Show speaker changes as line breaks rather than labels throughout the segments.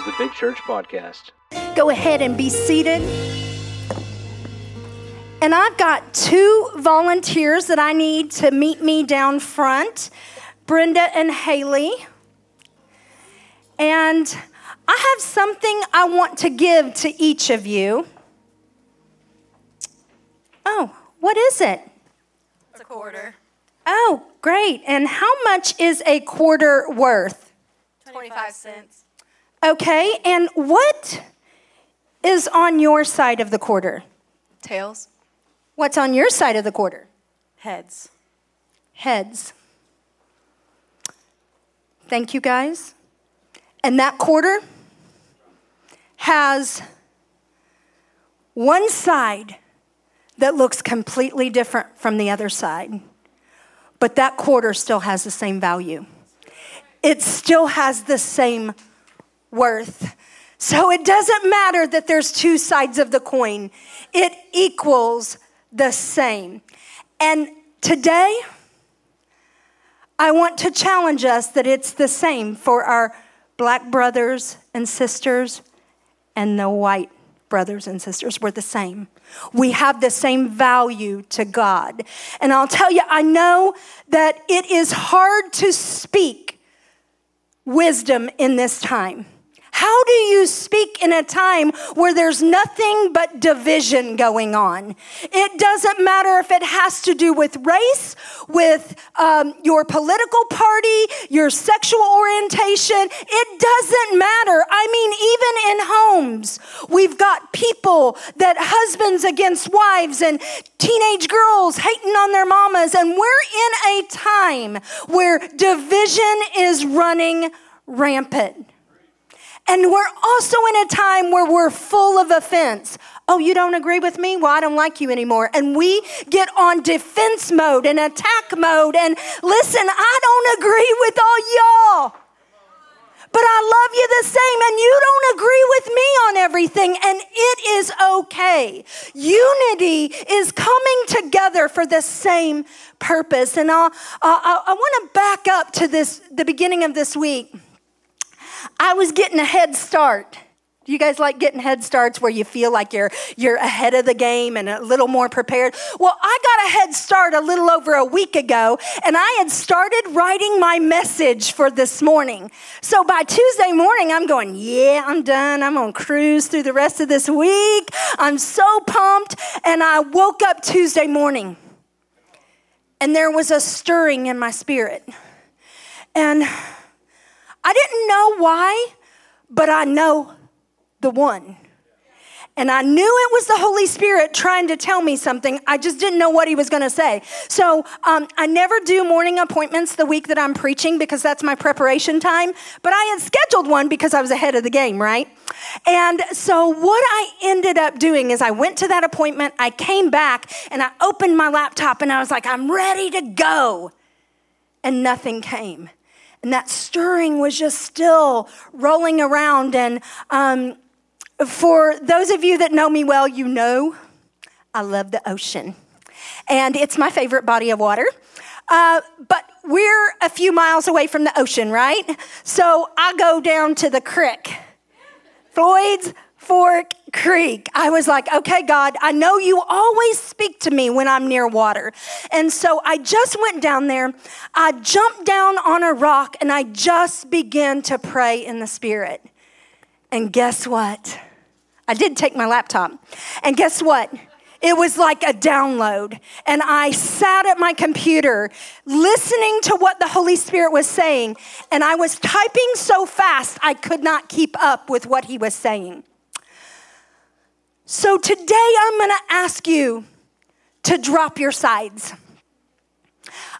is the Big Church Podcast.
Go ahead and be seated. And I've got two volunteers that I need to meet me down front Brenda and Haley. And I have something I want to give to each of you. Oh, what is it?
It's a quarter.
Oh, great. And how much is a quarter worth?
25 cents.
Okay, and what is on your side of the quarter?
Tails.
What's on your side of the quarter?
Heads.
Heads. Thank you, guys. And that quarter has one side that looks completely different from the other side, but that quarter still has the same value. It still has the same worth. So it doesn't matter that there's two sides of the coin, it equals the same. And today, I want to challenge us that it's the same for our black brothers and sisters and the white brothers and sisters. We're the same. We have the same value to God. And I'll tell you, I know that it is hard to speak wisdom in this time. How do you speak in a time where there's nothing but division going on? It doesn't matter if it has to do with race, with um, your political party, your sexual orientation. It doesn't matter. I mean, even in homes, we've got people that husbands against wives and teenage girls hating on their mamas. And we're in a time where division is running rampant. And we're also in a time where we're full of offense. Oh, you don't agree with me? Well, I don't like you anymore. And we get on defense mode and attack mode. And listen, I don't agree with all y'all. But I love you the same, and you don't agree with me on everything, and it is okay. Unity is coming together for the same purpose. And I'll, I, I want to back up to this, the beginning of this week. I was getting a head start. Do you guys like getting head starts where you feel like you're you're ahead of the game and a little more prepared? Well, I got a head start a little over a week ago and I had started writing my message for this morning. So by Tuesday morning I'm going, "Yeah, I'm done. I'm on cruise through the rest of this week. I'm so pumped." And I woke up Tuesday morning and there was a stirring in my spirit. And I didn't know why, but I know the one. And I knew it was the Holy Spirit trying to tell me something. I just didn't know what he was going to say. So um, I never do morning appointments the week that I'm preaching because that's my preparation time. But I had scheduled one because I was ahead of the game, right? And so what I ended up doing is I went to that appointment, I came back, and I opened my laptop and I was like, I'm ready to go. And nothing came and that stirring was just still rolling around. And um, for those of you that know me well, you know I love the ocean, and it's my favorite body of water. Uh, but we're a few miles away from the ocean, right? So I go down to the creek. Floyd's Fork Creek. I was like, okay, God, I know you always speak to me when I'm near water. And so I just went down there. I jumped down on a rock and I just began to pray in the Spirit. And guess what? I did take my laptop. And guess what? It was like a download. And I sat at my computer listening to what the Holy Spirit was saying. And I was typing so fast, I could not keep up with what he was saying. So today I'm going to ask you to drop your sides.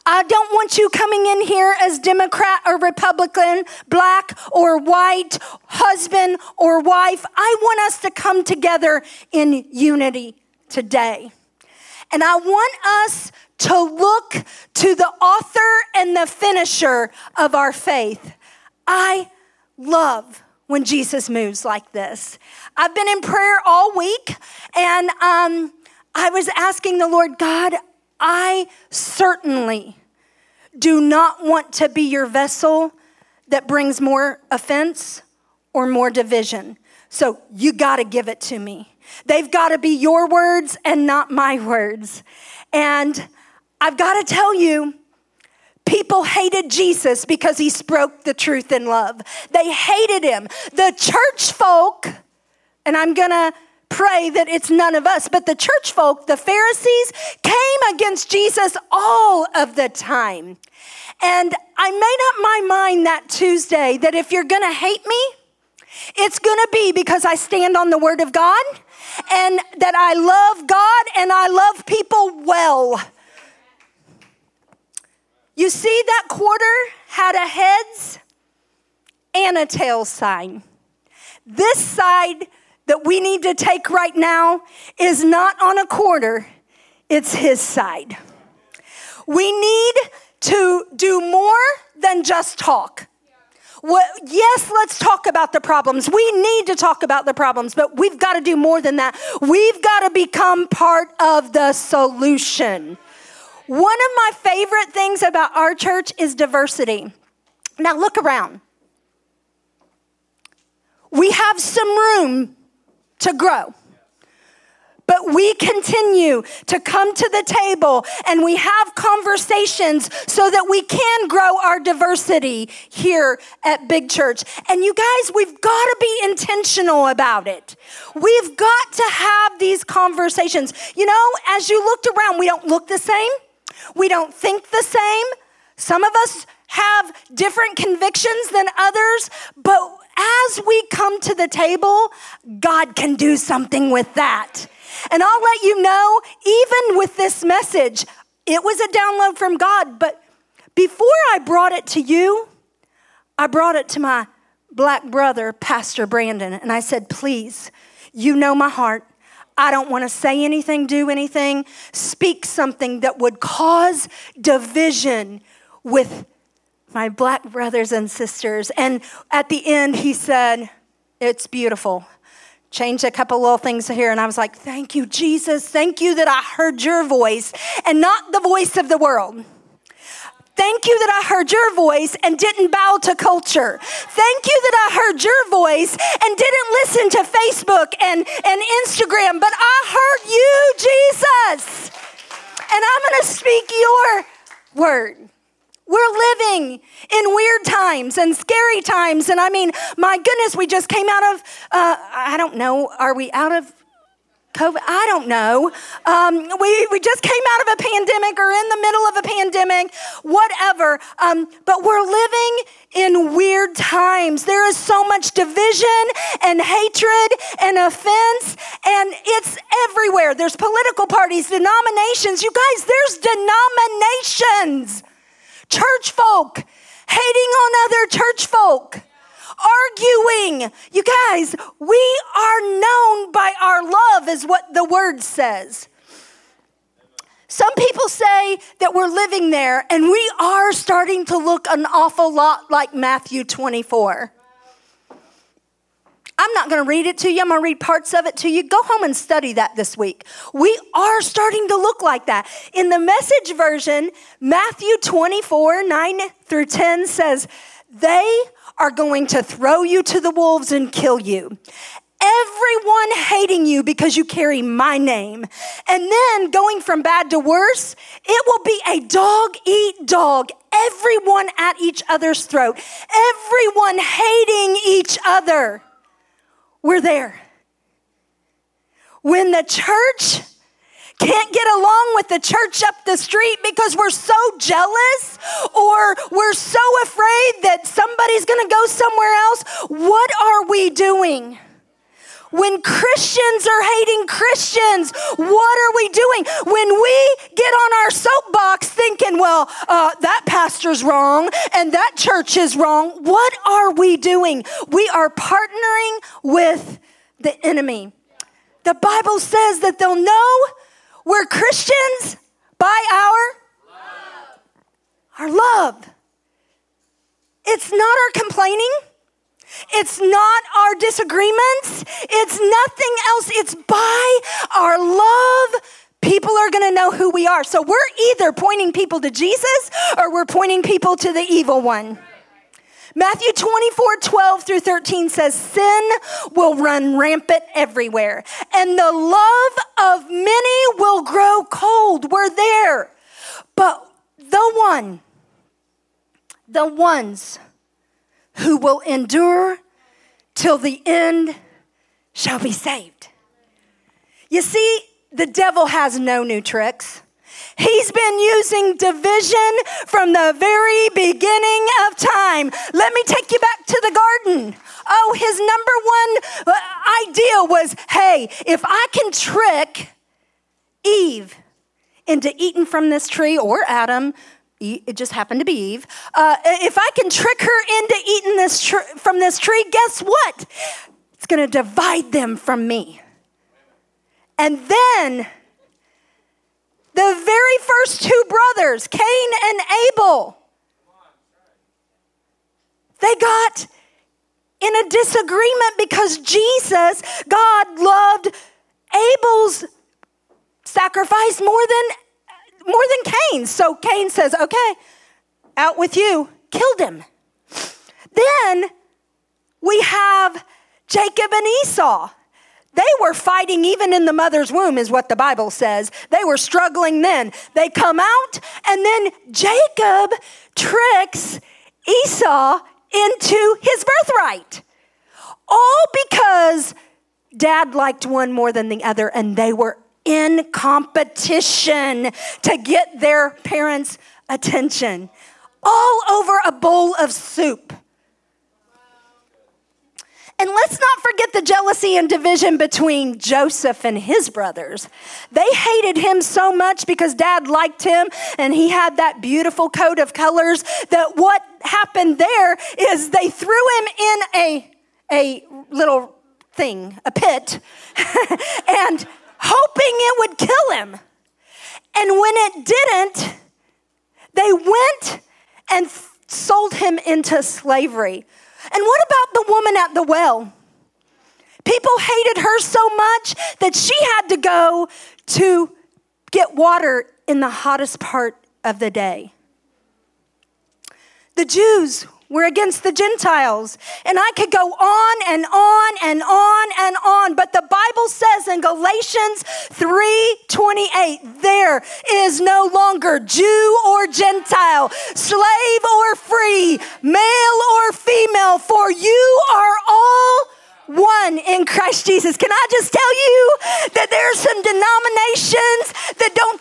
I don't want you coming in here as Democrat or Republican, black or white, husband or wife. I want us to come together in unity today. And I want us to look to the author and the finisher of our faith. I love when Jesus moves like this. I've been in prayer all week and um, I was asking the Lord, God, I certainly do not want to be your vessel that brings more offense or more division. So you got to give it to me. They've got to be your words and not my words. And I've got to tell you, people hated Jesus because he spoke the truth in love. They hated him. The church folk, and I'm going to pray that it's none of us, but the church folk, the Pharisees, came against Jesus all of the time. And I made up my mind that Tuesday that if you're going to hate me, it's going to be because I stand on the word of God and that I love God and I love people well. You see, that quarter had a heads and a tail sign. This side that we need to take right now is not on a quarter, it's his side. We need to do more than just talk. Well, yes, let's talk about the problems. We need to talk about the problems, but we've got to do more than that. We've got to become part of the solution. One of my favorite things about our church is diversity. Now, look around. We have some room to grow. But we continue to come to the table and we have conversations so that we can grow our diversity here at Big Church. And you guys, we've got to be intentional about it. We've got to have these conversations. You know, as you looked around, we don't look the same, we don't think the same. Some of us have different convictions than others, but as we come to the table, God can do something with that. And I'll let you know, even with this message, it was a download from God. But before I brought it to you, I brought it to my black brother, Pastor Brandon, and I said, Please, you know my heart. I don't want to say anything, do anything, speak something that would cause division with my black brothers and sisters. And at the end, he said, It's beautiful changed a couple little things here and I was like, "Thank you Jesus. Thank you that I heard your voice and not the voice of the world." Thank you that I heard your voice and didn't bow to culture. Thank you that I heard your voice and didn't listen to Facebook and, and Instagram, but I heard you, Jesus. And I'm going to speak your word. We're living in weird times and scary times. And I mean, my goodness, we just came out of, uh, I don't know, are we out of COVID? I don't know. Um, we, we just came out of a pandemic or in the middle of a pandemic, whatever. Um, but we're living in weird times. There is so much division and hatred and offense, and it's everywhere. There's political parties, denominations. You guys, there's denominations church folk hating on other church folk, arguing. You guys, we are known by our love, is what the word says. Some people say that we're living there, and we are starting to look an awful lot like Matthew 24. I'm not going to read it to you. I'm going to read parts of it to you. Go home and study that this week. We are starting to look like that. In the message version, Matthew 24, 9 through 10 says, They are going to throw you to the wolves and kill you. Everyone hating you because you carry my name. And then going from bad to worse, it will be a dog eat dog. Everyone at each other's throat. Everyone hating each other we're there. When the church can't get along with the church up the street because we're so jealous or we're so afraid that somebody's going to go somewhere else, what are we doing? When Christians are hating Christians, what are we doing? When we get on our soapbox thinking, well, uh, that pastor's wrong and that church is wrong, what are we doing? We are partnering with the enemy. The Bible says that they'll know we're Christians by our love. Our love. It's not our complaining. It's not our disagreements. It's nothing else. It's by our love. People are going to know who we are. So we're either pointing people to Jesus or we're pointing people to the evil one. Matthew 24, 12 through 13 says, Sin will run rampant everywhere, and the love of many will grow cold. We're there. But the one, the ones who will endure till the end shall be saved. You see, the devil has no new tricks. He's been using division from the very beginning of time. Let me take you back to the garden. Oh, his number one uh, idea was hey, if I can trick Eve into eating from this tree, or Adam, it just happened to be Eve. Uh, if I can trick her into eating this tr- from this tree, guess what? It's going to divide them from me. And then the very first two brothers, Cain and Abel, they got in a disagreement because Jesus, God loved Abel's sacrifice more than more than Cain's. So Cain says, "Okay, out with you." Killed him. Then we have Jacob and Esau. They were fighting even in the mother's womb, is what the Bible says. They were struggling then. They come out, and then Jacob tricks Esau into his birthright. All because dad liked one more than the other, and they were in competition to get their parents' attention. All over a bowl of soup. And let's not forget the jealousy and division between Joseph and his brothers. They hated him so much because dad liked him and he had that beautiful coat of colors that what happened there is they threw him in a, a little thing, a pit, and hoping it would kill him. And when it didn't, they went and sold him into slavery. And what about the woman at the well? People hated her so much that she had to go to get water in the hottest part of the day. The Jews were against the Gentiles. And I could go on and on and on and on, but the Bible says in Galatians 3:28, there is no longer Jew or Gentile, slave or free, male or female, for you are all one in Christ Jesus. Can I just tell you that there are some denominations that don't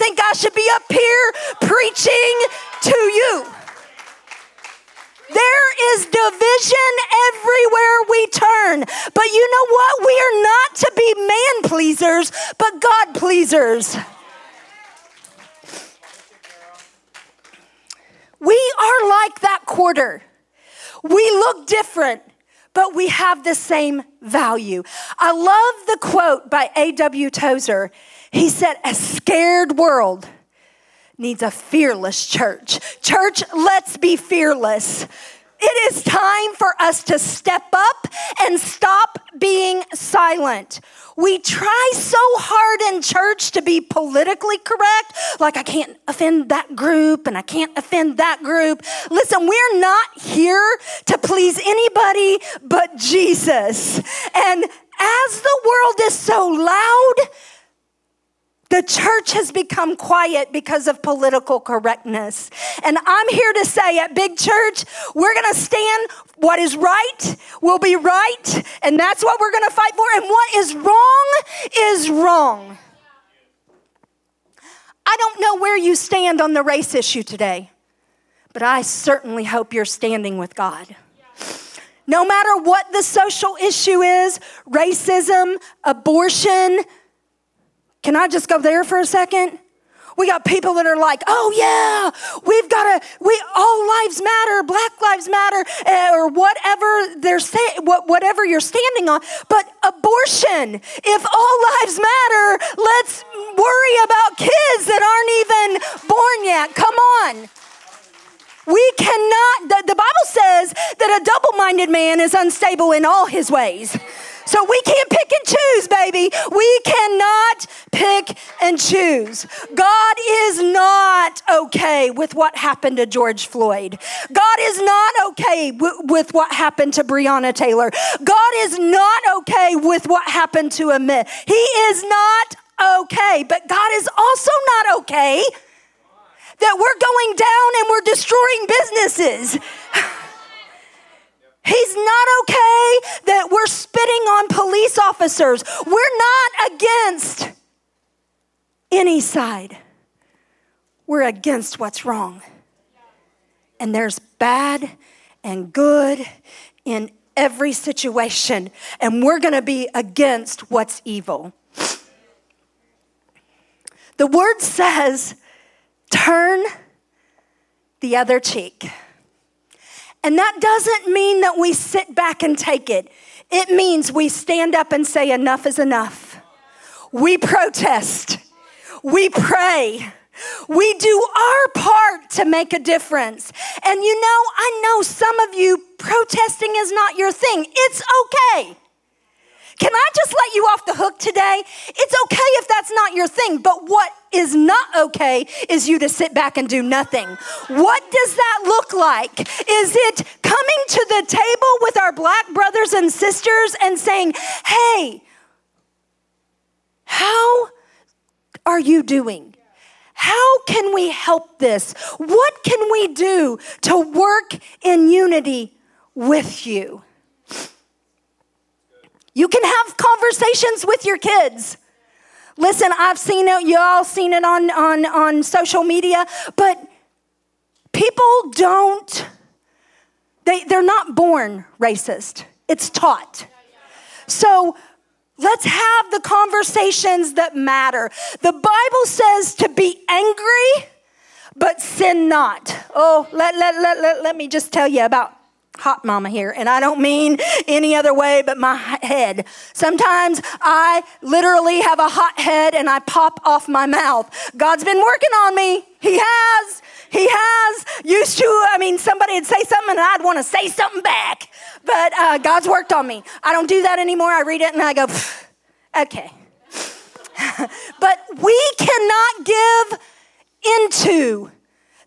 But you know what? We are not to be man pleasers, but God pleasers. We are like that quarter. We look different, but we have the same value. I love the quote by A.W. Tozer. He said, A scared world needs a fearless church. Church, let's be fearless. It is time for us to step up and stop being silent. We try so hard in church to be politically correct, like I can't offend that group and I can't offend that group. Listen, we're not here to please anybody but Jesus. And as the world is so loud, the church has become quiet because of political correctness. And I'm here to say at Big Church, we're going to stand what is right will be right, and that's what we're going to fight for. And what is wrong is wrong. I don't know where you stand on the race issue today, but I certainly hope you're standing with God. No matter what the social issue is racism, abortion, can I just go there for a second? We got people that are like, oh yeah, we've got to, we all lives matter, Black Lives Matter, uh, or whatever they're saying, whatever you're standing on. But abortion, if all lives matter, let's worry about kids that aren't even born yet. Come on. We cannot, the, the Bible says that a double minded man is unstable in all his ways. So we can't pick and choose, baby. We cannot pick and choose. God is not okay with what happened to George Floyd. God is not okay w- with what happened to Breonna Taylor. God is not okay with what happened to Ahmaud. He is not okay. But God is also not okay that we're going down and we're destroying businesses. He's not okay that we're spitting on police officers. We're not against any side. We're against what's wrong. And there's bad and good in every situation. And we're going to be against what's evil. The word says, turn the other cheek. And that doesn't mean that we sit back and take it. It means we stand up and say, enough is enough. We protest. We pray. We do our part to make a difference. And you know, I know some of you protesting is not your thing. It's okay. Can I just let you off the hook today? It's okay if that's not your thing, but what is not okay is you to sit back and do nothing. What does that look like? Is it coming to the table with our black brothers and sisters and saying, hey, how are you doing? How can we help this? What can we do to work in unity with you? You can have conversations with your kids. Listen, I've seen it, y'all seen it on, on, on social media, but people don't, they, they're not born racist. It's taught. So let's have the conversations that matter. The Bible says to be angry, but sin not. Oh, let, let, let, let, let me just tell you about hot mama here, and I don't mean any other way but my head. Sometimes I literally have a hot head and I pop off my mouth. God's been working on me. He has. He has. Used to, I mean, somebody would say something and I'd want to say something back. But uh, God's worked on me. I don't do that anymore. I read it and I go, okay. but we cannot give into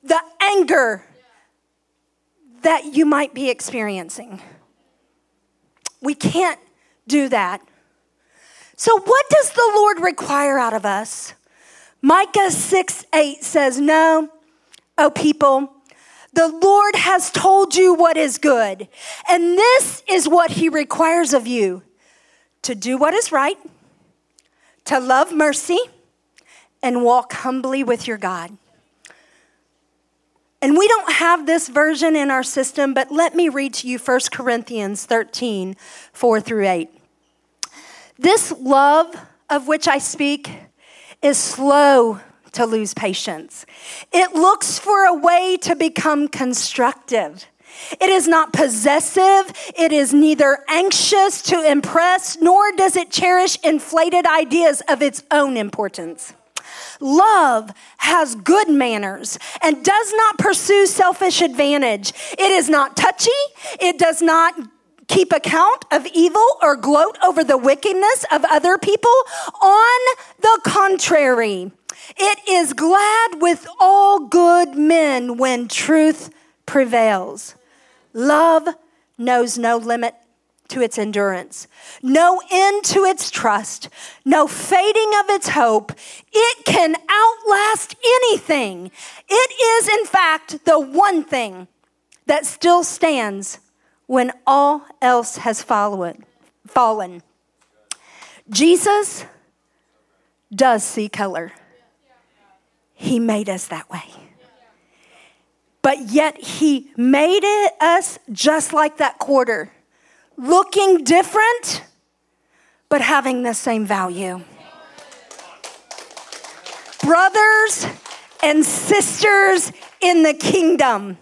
the anger that you might be experiencing. We can't do that. So, what does the Lord require out of us? Micah 6 8 says, No, O people, the Lord has told you what is good, and this is what He requires of you to do what is right, to love mercy, and walk humbly with your God. And we don't have this version in our system, but let me read to you 1 Corinthians 13, 4 through 8. This love of which I speak is slow to lose patience. It looks for a way to become constructive. It is not possessive. It is neither anxious to impress, nor does it cherish inflated ideas of its own importance. Love has good manners and does not pursue selfish advantage. It is not touchy. It does not keep account of evil or gloat over the wickedness of other people. On the contrary, it is glad with all good men when truth prevails. Love knows no limit to its endurance, no end to its trust, no fading of its hope. It can outlast anything. It is, in fact, the one thing that still stands when all else has fallen. fallen. Jesus does see color. He made us that way. But yet, He made it us just like that quarter looking different, but having the same value. Brothers and sisters in the kingdom.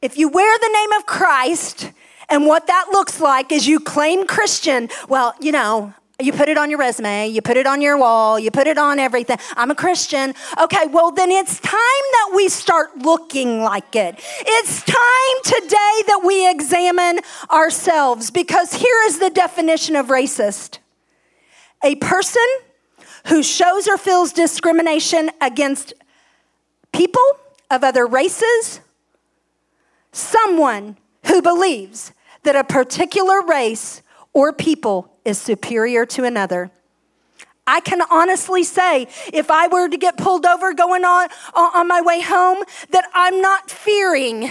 If you wear the name of Christ, and what that looks like is you claim Christian, well, you know, You put it on your resume, you put it on your wall, you put it on everything. I'm a Christian. Okay, well, then it's time that we start looking like it. It's time today that we examine ourselves because here is the definition of racist a person who shows or feels discrimination against people of other races, someone who believes that a particular race or people is superior to another. I can honestly say, if I were to get pulled over going on on my way home, that I'm not fearing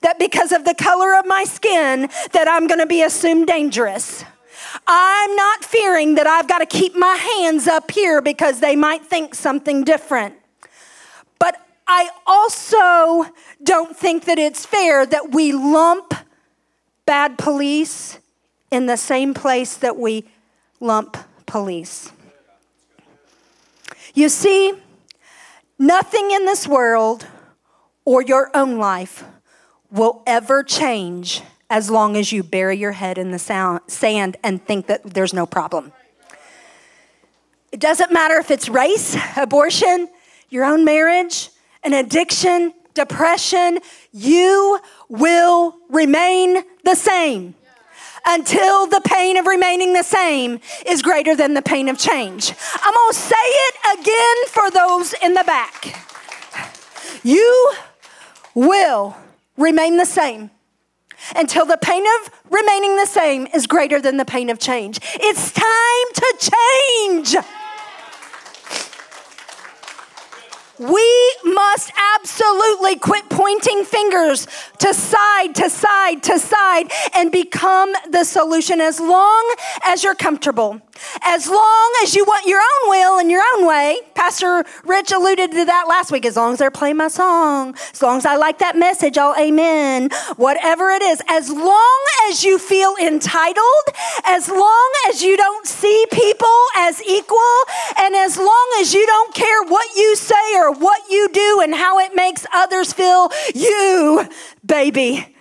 that because of the color of my skin that I'm going to be assumed dangerous. I'm not fearing that I've got to keep my hands up here because they might think something different. But I also don't think that it's fair that we lump bad police in the same place that we lump police. You see, nothing in this world or your own life will ever change as long as you bury your head in the sand and think that there's no problem. It doesn't matter if it's race, abortion, your own marriage, an addiction, depression, you will remain the same until the pain of remaining the same is greater than the pain of change. I'm gonna say it again for those in the back. You will remain the same until the pain of remaining the same is greater than the pain of change. It's time to change. We must absolutely quit pointing fingers to side to side to side and become the solution as long as you're comfortable. As long as you want your own will and your own way. Pastor Rich alluded to that last week. As long as they're playing my song, as long as I like that message, I'll amen. Whatever it is, as long as you feel entitled, as long as you don't see people as equal, and as long as you don't care what you say or what you do and how it makes others feel, you, baby,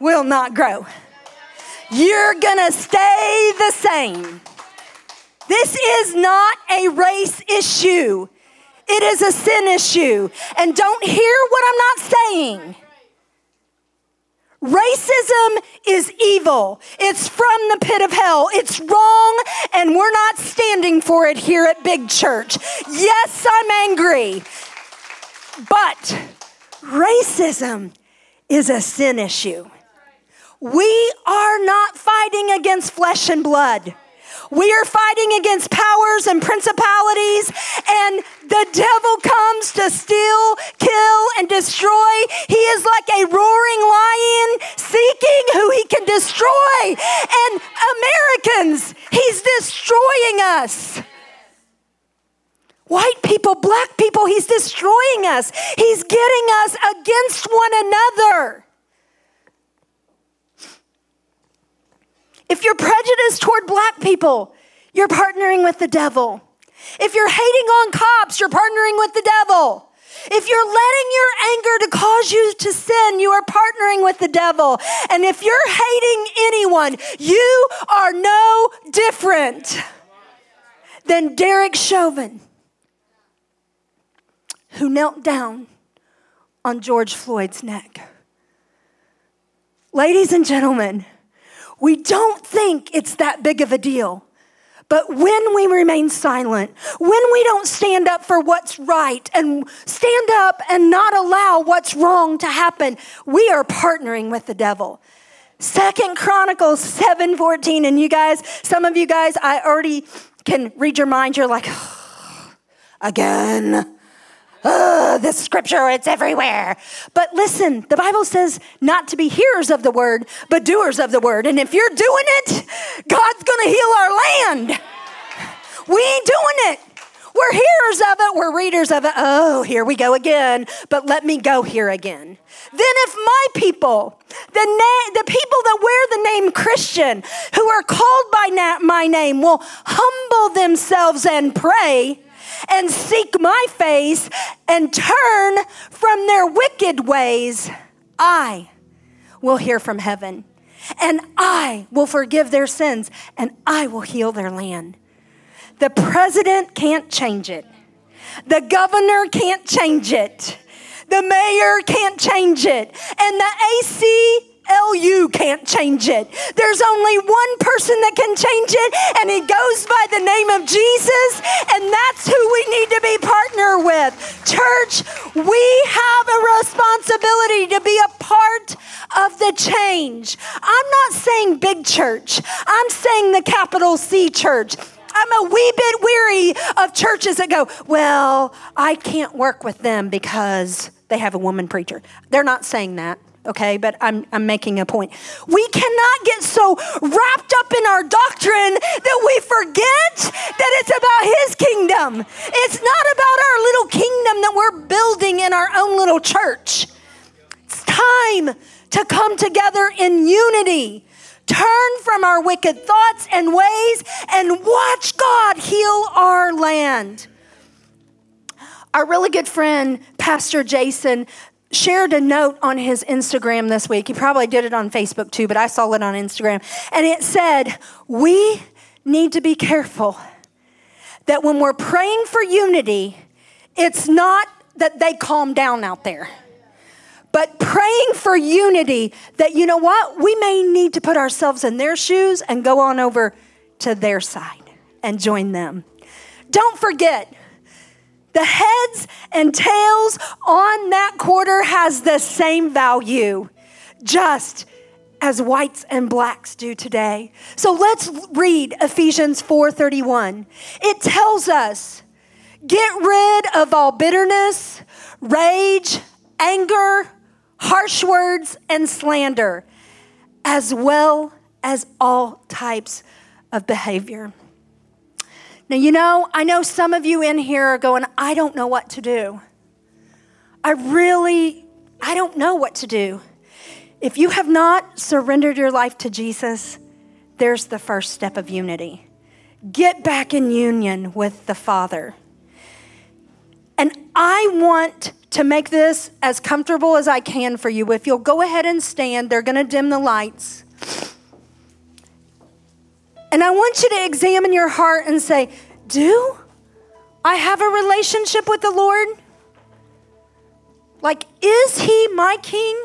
will not grow. You're gonna stay the same. This is not a race issue. It is a sin issue. And don't hear what I'm not saying. Racism is evil. It's from the pit of hell. It's wrong, and we're not standing for it here at Big Church. Yes, I'm angry. But racism is a sin issue. We are not fighting against flesh and blood. We are fighting against powers and principalities, and the devil comes to steal, kill, and destroy. He is like a roaring lion seeking who he can destroy. And Americans, he's destroying us. White people, black people, he's destroying us. He's getting us against one another. If you're toward black people, you're partnering with the devil. If you're hating on cops, you're partnering with the devil. If you're letting your anger to cause you to sin, you are partnering with the devil. And if you're hating anyone, you are no different than Derek Chauvin, who knelt down on George Floyd's neck. Ladies and gentlemen, we don't think it's that big of a deal. But when we remain silent, when we don't stand up for what's right and stand up and not allow what's wrong to happen, we are partnering with the devil. Second Chronicles 7:14 and you guys, some of you guys I already can read your mind. You're like, again oh, this scripture, it's everywhere. But listen, the Bible says not to be hearers of the word, but doers of the word. And if you're doing it, God's going to heal our land. We ain't doing it. We're hearers of it, we're readers of it. Oh, here we go again. But let me go here again. Then, if my people, the, na- the people that wear the name Christian, who are called by na- my name, will humble themselves and pray and seek my face and turn from their wicked ways, I will hear from heaven and I will forgive their sins and I will heal their land. The president can't change it. The governor can't change it. The mayor can't change it. And the ACLU can't change it. There's only one person that can change it, and he goes by the name of Jesus, and that's who we need to be partner with. Church, we have a responsibility to be a part of the change. I'm not saying big church, I'm saying the capital C church. I'm a wee bit weary of churches that go, Well, I can't work with them because they have a woman preacher. They're not saying that, okay? But I'm, I'm making a point. We cannot get so wrapped up in our doctrine that we forget that it's about His kingdom. It's not about our little kingdom that we're building in our own little church. It's time to come together in unity turn from our wicked thoughts and ways and watch God heal our land. Our really good friend, Pastor Jason, shared a note on his Instagram this week. He probably did it on Facebook too, but I saw it on Instagram. And it said, We need to be careful that when we're praying for unity, it's not that they calm down out there but praying for unity that, you know what, we may need to put ourselves in their shoes and go on over to their side and join them. Don't forget, the heads and tails on that quarter has the same value, just as whites and blacks do today. So let's read Ephesians 4:31. It tells us, "Get rid of all bitterness, rage, anger, harsh words and slander, as well as all types of behavior. Now, you know, I know some of you in here are going, I don't know what to do. I really, I don't know what to do. If you have not surrendered your life to Jesus, there's the first step of unity. Get back in union with the Father. And I want to make this as comfortable as I can for you, if you'll go ahead and stand, they're going to dim the lights. And I want you to examine your heart and say, Do I have a relationship with the Lord? Like, is He my King?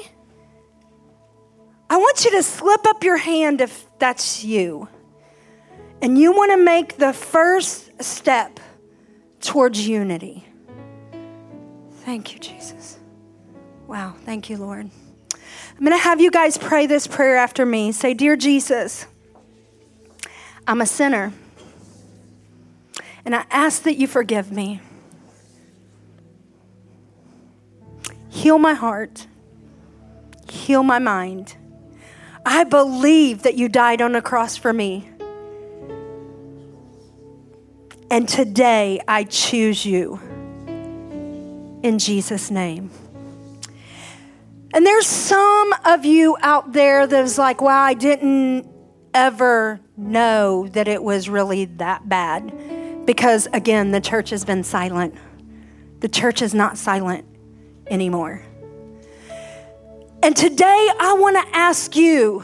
I want you to slip up your hand if that's you. And you want to make the first step towards unity. Thank you, Jesus. Wow. Thank you, Lord. I'm going to have you guys pray this prayer after me. Say, Dear Jesus, I'm a sinner, and I ask that you forgive me. Heal my heart, heal my mind. I believe that you died on a cross for me. And today I choose you in Jesus' name. And there's some of you out there that's like, wow, I didn't ever know that it was really that bad. Because again, the church has been silent. The church is not silent anymore. And today I want to ask you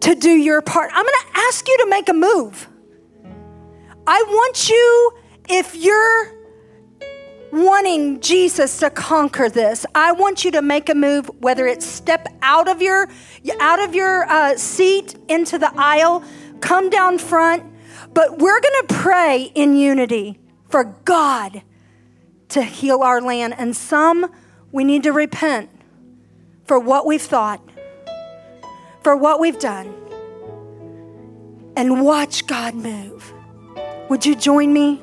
to do your part. I'm going to ask you to make a move. I want you, if you're wanting Jesus to conquer this, I want you to make a move, whether it's step out of your out of your uh, seat into the aisle, come down front. But we're going to pray in unity for God to heal our land, and some we need to repent for what we've thought, for what we've done, and watch God move. Would you join me?